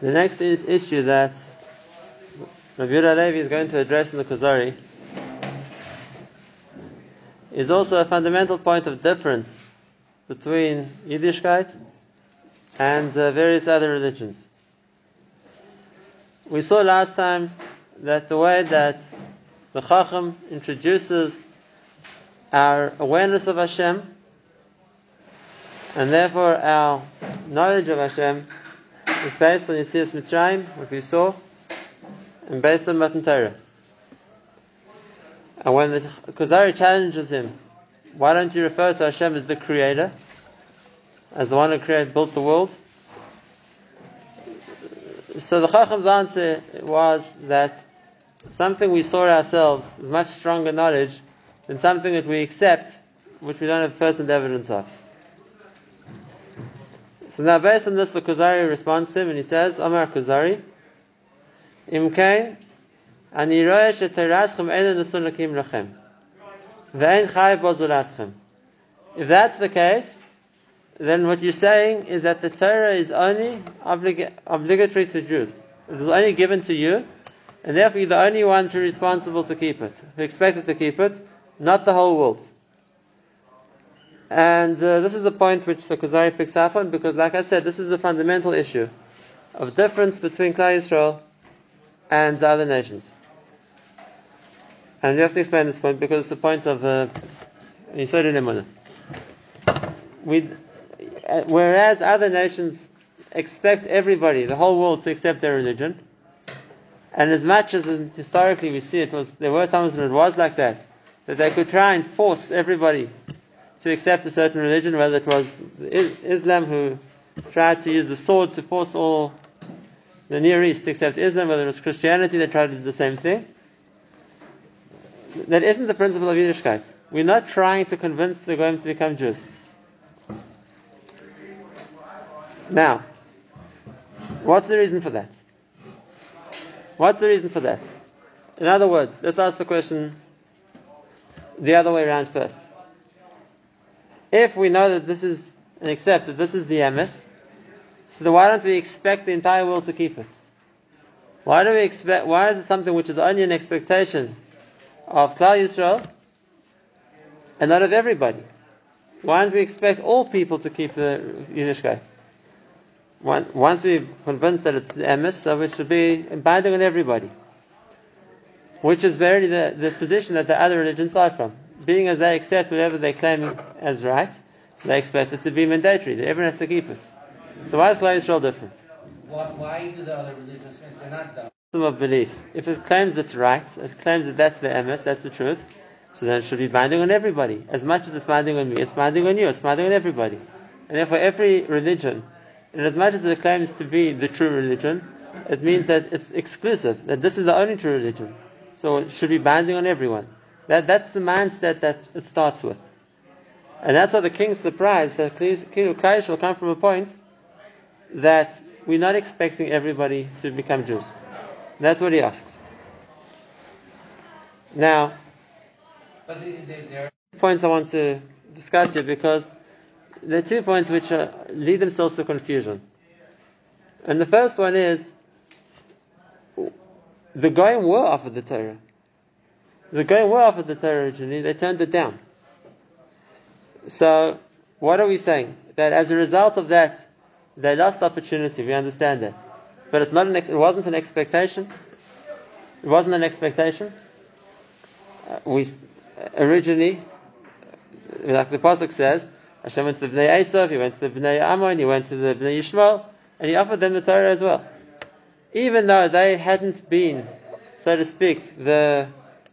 The next is issue that Rabbi Yehuda Levi is going to address in the Kuzari is also a fundamental point of difference between Yiddishkeit and uh, various other religions. We saw last time that the way that the Chacham introduces our awareness of Hashem and therefore our knowledge of Hashem is based on Yitzias Mitzrayim, what we saw, and based on Matan Torah. And when the Kuzari challenges him, why don't you refer to Hashem as the creator, as the one who created, built the world? So the Chacham's answer was that something we saw ourselves is much stronger knowledge than something that we accept, which we don't have first-hand evidence of. So now based on this, the Kuzari responds to him and he says, Omar Kuzari, Imkain, Ani roe sheteraschem ena nesun lakim lachem. Ve'en chayiv bozulaschem. If that's the case, then what you're saying is that the Torah is only oblig- obligatory to Jews. It is only given to you, and therefore you're the only ones who are responsible to keep it, who expected to keep it, not the whole world. And uh, this is a point which the Kuzari picks up on because, like I said, this is a fundamental issue of difference between Klal Yisrael and the other nations. And we have to explain this point because it's a point of uh, Yisod uh, We, whereas other nations expect everybody, the whole world, to accept their religion, and as much as historically we see it was, there were times when it was like that, that they could try and force everybody to accept a certain religion, whether it was Islam who tried to use the sword to force all the Near East to accept Islam, whether it was Christianity that tried to do the same thing. That isn't the principle of Yiddishkeit. We're not trying to convince the Goyim to become Jews. Now, what's the reason for that? What's the reason for that? In other words, let's ask the question the other way around first if we know that this is and accept that this is the emes, so then why don't we expect the entire world to keep it? Why do we expect? Why is it something which is only an expectation of Klal Yisrael and not of everybody? Why don't we expect all people to keep the Yiddishkeit? Once we're convinced that it's the emes, so it should be binding on everybody. Which is very the, the position that the other religions start from being as they accept whatever they claim as right, so they expect it to be mandatory. That everyone has to keep it. So why is Klal Yisrael different? Why, why do the other religions think they're not done? Of belief. If it claims it's right, it claims that that's the emes, that's the truth, so then it should be binding on everybody. As much as it's binding on me, it's binding on you, it's binding on everybody. And therefore every religion, and as much as it claims to be the true religion, it means that it's exclusive, that this is the only true religion. So it should be binding on everyone. That, that's the mindset that it starts with. And that's why the king's surprised that King Kaish will come from a point that we're not expecting everybody to become Jews. That's what he asks. Now, but they, they, points I want to discuss here because there are two points which are, lead themselves to confusion. And the first one is the Goyim were offered the Torah. The Goyim were offered the Torah originally, they turned it down. So, what are we saying? That as a result of that, they lost the opportunity, we understand that. But it's not an ex- it wasn't an expectation. It wasn't an expectation. Uh, we originally, like the Pasuk says, Hashem went to the Bnei Esav, he went to the Bnei Ammon, he went to the Bnei Yishmael, and he offered them the Torah as well. Even though they hadn't been, so to speak, the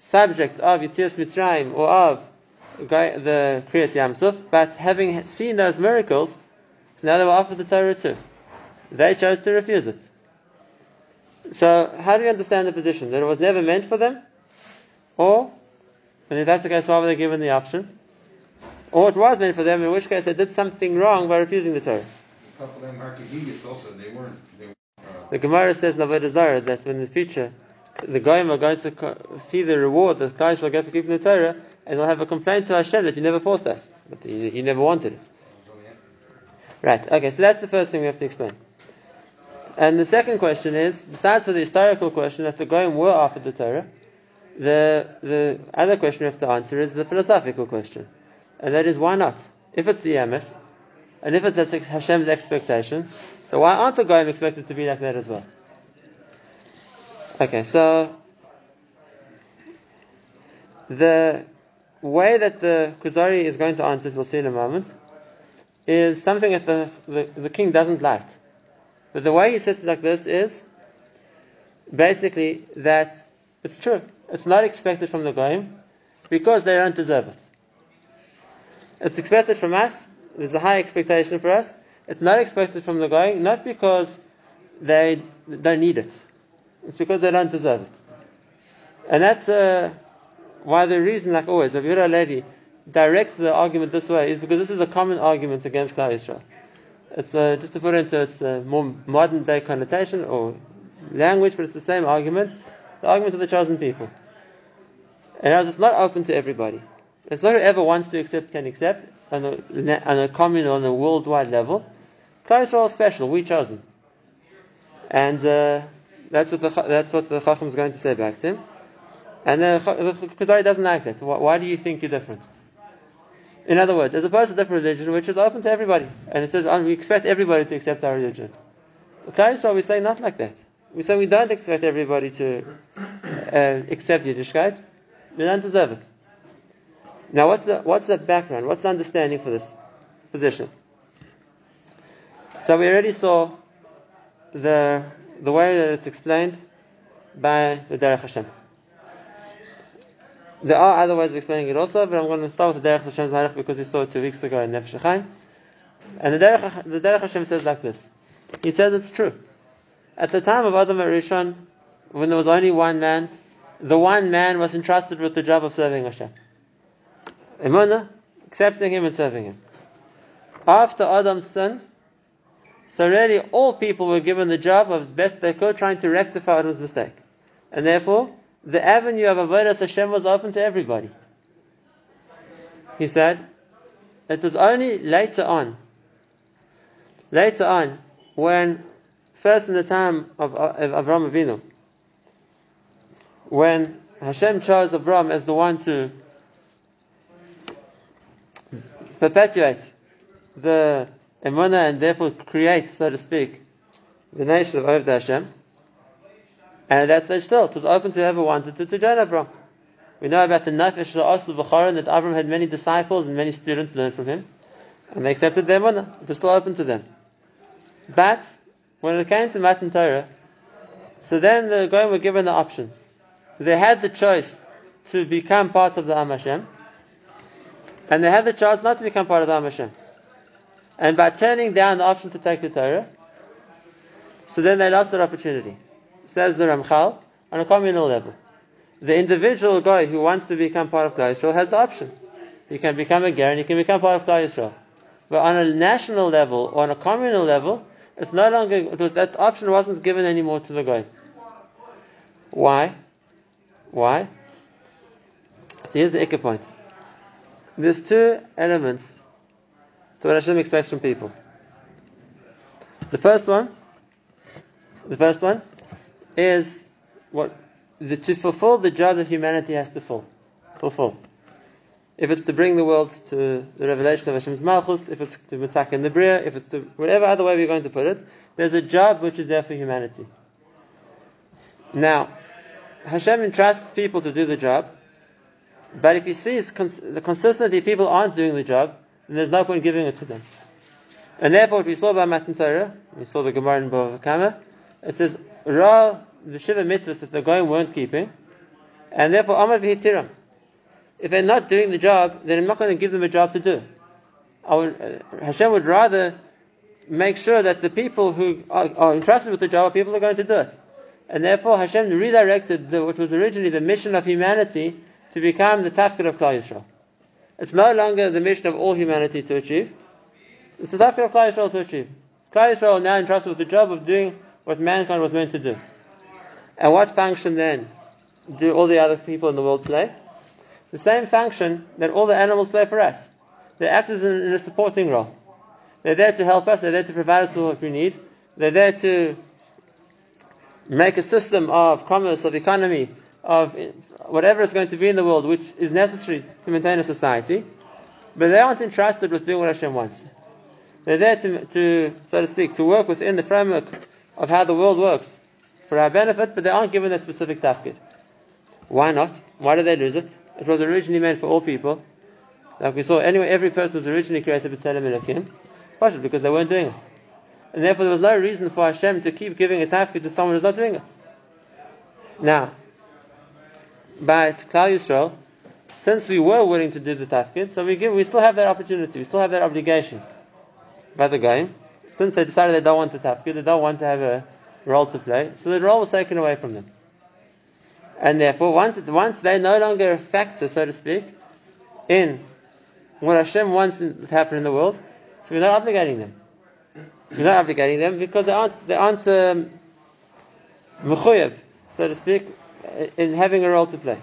subject of Yitzias Mitzrayim or of the Kriyas Yamsuf, but having seen those miracles, so now they were offered the Torah too. They chose to refuse it. So, how do we understand the position? That it was never meant for them? Or, and if that's the case, why were they given the option? Or it was meant for them, in which case they did something wrong by refusing the Torah. Also, they weren't, they were, uh, the Gemara says in Avodah Zarah that in the future the Goyim are going to see the reward that Klal will get for keeping the Torah, and they'll have a complaint to Hashem that you never forced us, but he, he never wanted it. Right. Okay. So that's the first thing we have to explain. And the second question is, besides for the historical question that the Goyim were offered the Torah, the, the other question we have to answer is the philosophical question. And that is, why not? If it's the Emes, and if it's Hashem's expectation, so why aren't the Goyim expected to be like that as well? Okay, so the way that the Kuzari is going to answer, we'll see in a moment, is something that the, the, the king doesn't like. But the way he sits like this is basically that it's true. It's not expected from the Goyim because they don't deserve it. It's expected from us. There's a high expectation for us. It's not expected from the Goyim, not because they don't need it. It's because they don't deserve it. And that's uh, why the reason, like always, of Yehuda Levi directs the argument this way is because this is a common argument against Klal Yisrael. It's uh, just to put it into its uh, more modern day connotation or language, but it's the same argument. The argument of the chosen people. And it's not open to everybody. It's not whoever wants to accept can accept on a, on a common, on a worldwide level. Klal Yisrael is special. We chosen. And uh, that's what the that's what the Chacham is going to say back to him. And the, the doesn't like that. Why, why do you think you're different? In other words, as opposed to different religion, which is open to everybody, and it says oh, we expect everybody to accept our religion. Okay, so we say not like that. We say we don't expect everybody to uh, accept Yiddishkeit. They don't deserve it. Now, what's the what's the background? What's the understanding for this position? So we already saw the the way that it's explained by the Derech Hashem. There are other ways of explaining it also, but I'm going to start with the Derech Hashem Zarech because we saw it two weeks ago in Nefesh HaChaim. And the Derech, the Derech Hashem says like this. He says it's true. At the time of Adam HaRishon, when there was only one man, the one man was entrusted with the job of serving Hashem. Emunah, accepting him and serving him. After Adam's sin, so really all people were given the job of as best they could trying to rectify Adam's mistake. And therefore, the avenue of Avodah Hashem was open to everybody. He said, it was only later on, later on, when, first in the time of, of Avram Avinu, when Hashem chose Avram as the one to perpetuate the Emunah and therefore create, so to speak, the nation of Oved Hashem. And that they still, it was open to whoever wanted to, to join Avram. We know about the Nefesh Asl V'charon that Avram had many disciples and many students learn from him. And they accepted their Emunah. It was still open to them. But, when it came to Matan Torah, so then the Goyim were given the option. They had the choice to become part of the Am Hashem, and they had the choice not to become part of the Am Hashem. And by turning down the option to take the Torah, so then they lost their opportunity. Says the Ramchal, on a communal level. The individual guy who wants to become part of Klal Yisrael has the option. He can become a Ger and he can become part of Klal. But on a national level or on a communal level, it's no longer, that option wasn't given anymore to the guy. Why? Why? So here's the echo point. There's two elements to what Hashem expects from people. The first one, the first one is what the, to fulfill the job that humanity has to full, fulfill. If it's to bring the world to the revelation of Hashem's Malchus, if it's to attack in the Bria, if it's to whatever other way we're going to put it, there's a job which is there for humanity. Now, Hashem entrusts people to do the job, but if he sees cons- consistently people aren't doing the job, then there's no point giving it to them. And therefore, what we saw by Matan Torah, we saw the Gemara in Bava it says, Ra, the Shiva mitzvahs that the Goyim weren't keeping, and therefore, Amar v'hitiram. If they're not doing the job, then I'm not going to give them a job to do. Would, uh, Hashem would rather make sure that the people who are, are entrusted with the job are people who are going to do it. And therefore, Hashem redirected the, what was originally the mission of humanity to become the tafkid of Klal Yisrael. It's no longer the mission of all humanity to achieve. It's the tafkid of Klal Yisrael to achieve. Klal Yisrael now entrusted with the job of doing what mankind was meant to do. And what function then do all the other people in the world play? The same function that all the animals play for us. They act as in a supporting role. They're there to help us. They're there to provide us with what we need. They're there to make a system of commerce, of economy, of whatever is going to be in the world which is necessary to maintain a society, but they aren't entrusted with doing what Hashem wants. They're there to, to, so to speak, to work within the framework of how the world works for our benefit, but they aren't given that specific tafkid. Why not? Why do they lose it? It was originally meant for all people. Like we saw, anyway, every person was originally created with Tzelem Elohim. Partially because they weren't doing it. And therefore there was no reason for Hashem to keep giving a tafkid to someone who's not doing it. Now, by Klal Yisrael, since we were willing to do the tafkid, so we give, we still have that opportunity, we still have that obligation by the game. Since they decided they don't want the tafkid, they don't want to have a role to play, so the role was taken away from them. And therefore, once, once they no longer a factor, so to speak, in what Hashem wants to happen in the world, so we're not obligating them. We're not obligating them because they aren't, they aren't um, so to speak, in having a role to play.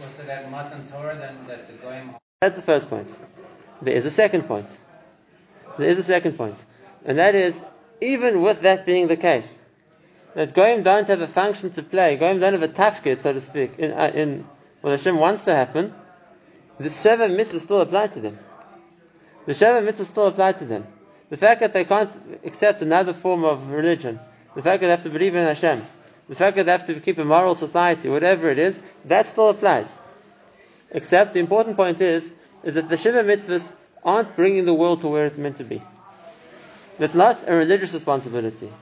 Was it that Matan Torah then that the Goyim That's the first point. There is a second point. There is a second point. And that is, even with that being the case, that Goyim don't have a function to play, Goyim don't have a tafkid, so to speak, in, uh, in what Hashem wants to happen, the Sheva mitzvahs still apply to them. The Sheva mitzvahs still apply to them. The fact that they can't accept another form of religion, the fact that they have to believe in Hashem, the fact that they have to keep a moral society, whatever it is, that still applies. Except the important point is, is that the Shiva mitzvahs aren't bringing the world to where it's meant to be. That's not a religious responsibility.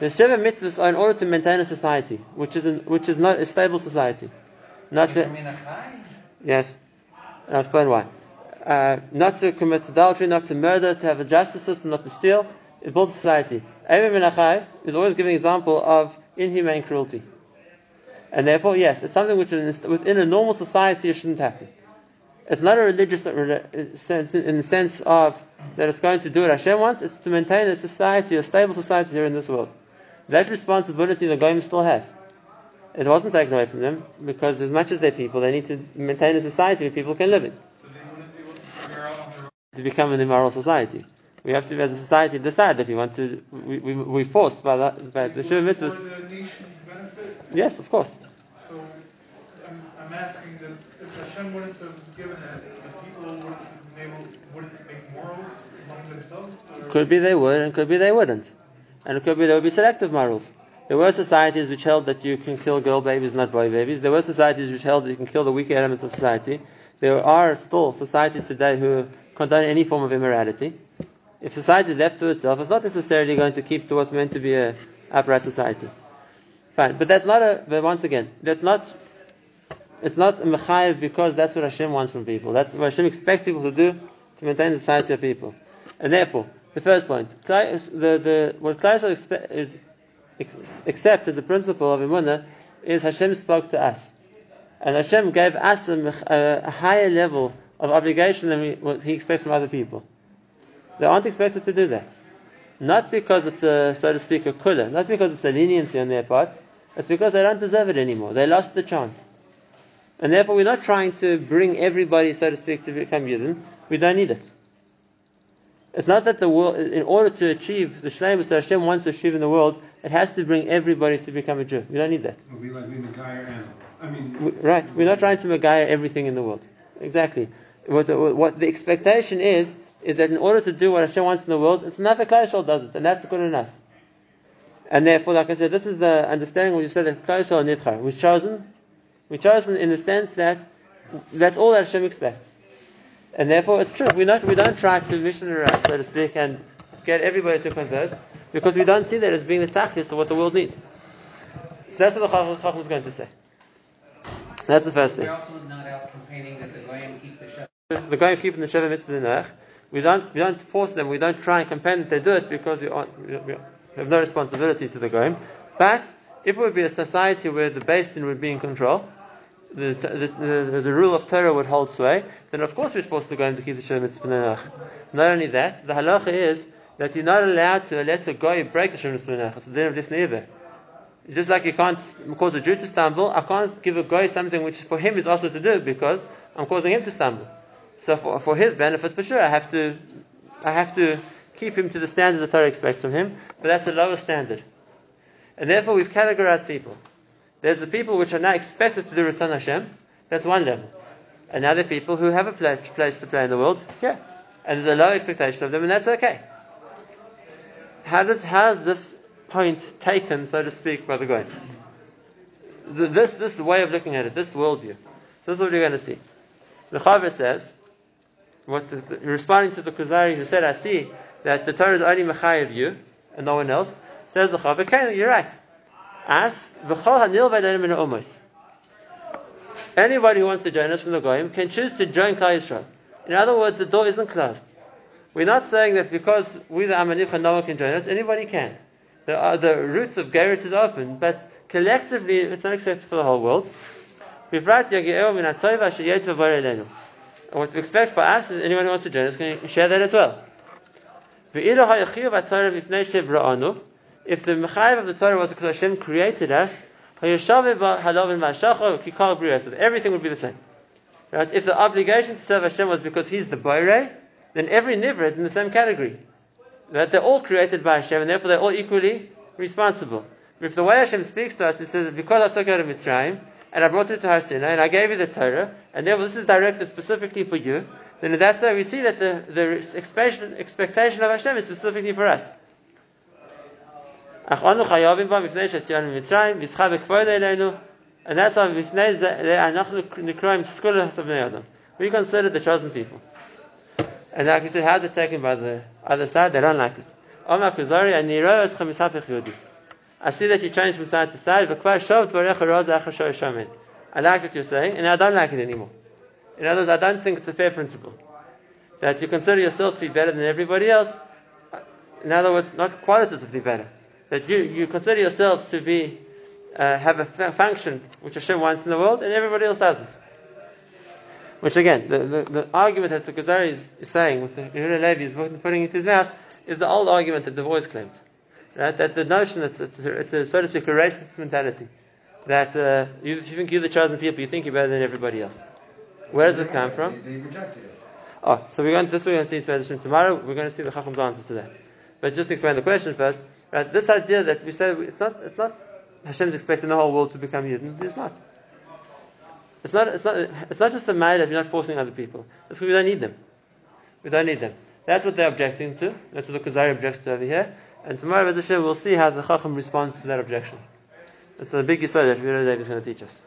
The Shiva mitzvahs are in order to maintain a society, which is, an, which is not a stable society. Not to, yes, I'll explain why. Uh, not to commit adultery, not to murder, to have a justice system, not to steal. It builds society. Ever Min HaChai is always giving an example of inhumane cruelty. And therefore, yes, it's something which is within a normal society it shouldn't happen. It's not a religious uh, sense in the sense of that it's going to do what Hashem wants, it's to maintain a society, a stable society here in this world. That responsibility the Goyim still have. It wasn't taken away from them because as much as they're people, they need to maintain a society where people can live in. To become an immoral society. We have to, as a society, decide that we want to. We, we, we're forced by, that, by the Shiva mitzvahs. For the nation's benefit? Yes, of course. So, I'm, I'm asking that if Hashem wouldn't have given it, the people wouldn't have been able, wouldn't make morals among themselves? Or? Could be they would, and could be they wouldn't. And it could be there would be selective morals. There were societies which held that you can kill girl babies, not boy babies. There were societies which held that you can kill the weaker elements of society. There are still societies today who condone any form of immorality. If society is left to itself, it's not necessarily going to keep to what's meant to be a upright society. Fine, but that's not a. But once again, that's not. It's not a mechayev because that's what Hashem wants from people. That's what Hashem expects people to do to maintain the society of people. And therefore, the first point, the, the, what Klal Yisrael accept as the principle of Emunah is Hashem spoke to us. And Hashem gave us a, a, a higher level of obligation than we, what He expects from other people. They aren't expected to do that. Not because it's a, so to speak, a kula, not because it's a leniency on their part, it's because they don't deserve it anymore. They lost the chance. And therefore we're not trying to bring everybody, so to speak, to become Yidden. We don't need it. It's not that the world, in order to achieve the shleimus that Hashem wants to achieve in the world, it has to bring everybody to become a Jew. We don't need that. It'll like we animals. I mean, We- right. We're not trying to Megaya everything in the world. Exactly. What the, what the expectation is, is that in order to do what Hashem wants in the world, it's not that Yisrael does it, and that's good enough. And therefore, like I said, this is the understanding when you said that Klal Yisrael Nivchar. We've chosen, we've chosen in the sense that that's all that Hashem expects. And therefore, it's true. We're not, we don't try to missionarize, so to speak, and get everybody to convert, because we don't see that as being the tachlis of what the world needs. So that's what the Chacham is going to say. That's the first thing. We're also not out campaigning that the Goyim keep the Shabbat. the going keeping the Sheva Mitzvah we don't we don't force them, we don't try and compel them to do it because we, we have no responsibility to the Goyim. But if it would be a society where the Din would be in control, the, the, the, the rule of Torah would hold sway, then of course we'd force the Goyim to keep the Sheva Mitzvah Not only that, the halacha is that you're not allowed to let a Goy break the Sheva Mitzvah. It's the din of just like you can't cause a Jew to stumble, I can't give a guy something which for him is also to do because I'm causing him to stumble. So for, for his benefit, for sure, I have to, I have to keep him to the standard the Torah expects from him, but that's a lower standard. And therefore we've categorized people. There's the people which are now expected to do Ratzon Hashem. That's one level. And now there are people who have a place to play in the world. Yeah. And there's a low expectation of them, and that's okay. How does how is this point taken, so to speak, by the Goy? This this way of looking at it. This worldview. This is what you're going to see. The Chaver says, what the, responding to the Kuzari who said, "I see that the Torah is only mechayev you and no one else." Says the "Okay, you're right." As v'chol hanil v'adonim min umos. Anybody who wants to join us from the Goyim can choose to join Klal Yisrael. In other words, the door isn't closed. We're not saying that because we the Amanivcha no one can join us, anybody can. The, uh, the route of Geras is open, but collectively it's not accepted for the whole world. And what we expect for us is anyone who wants to join us can share that as well. If the mechayev of the Torah was because Hashem created us, everything would be the same. Right? If the obligation to serve Hashem was because He's the Boire, then every Nivra is in the same category. Right? They're all created by Hashem, and therefore they're all equally responsible. If the way Hashem speaks to us, He says, because I took out of Mitzrayim, and I brought it to Har Sinai, and I gave you the Torah, and therefore this is directed specifically for you, then that's why we see that the, the expectation of Hashem is specifically for us. And that's why we consider the chosen people. And like you said, how they're taken by the other side, they don't like it. I see that you change from side to side. I like what you're saying, and I don't like it anymore. In other words, I don't think it's a fair principle. That you consider yourself to be better than everybody else. In other words, not qualitatively better. That you, you consider yourselves to be uh, have a f- function which Hashem wants in the world, and everybody else doesn't. Which again, the, the, the argument that the Kuzari is, is saying with the Levi is putting into his mouth is the old argument that the boys claimed. Right? That the notion that it's, a, it's a, so to speak, a racist mentality. That uh, you, if you think you're the chosen people, you think you're better than everybody else. Where does it come from? They, they rejected it. Oh, so we're going. This we're going to see in transition tomorrow. We're going to see the Chacham's answer to that. But just to explain the question first. Right, this idea that we say it's not. It's not. Hashem's expecting the whole world to become Yidden. It's not. It's not. It's not. It's not just a matter of you're not forcing other people. It's because we don't need them. We don't need them. That's what they're objecting to. That's what the Kuzari objects to over here. And tomorrow, we'll see how the Chacham responds to that objection. That's the big Yisod that Yehuda Levi is going to teach us.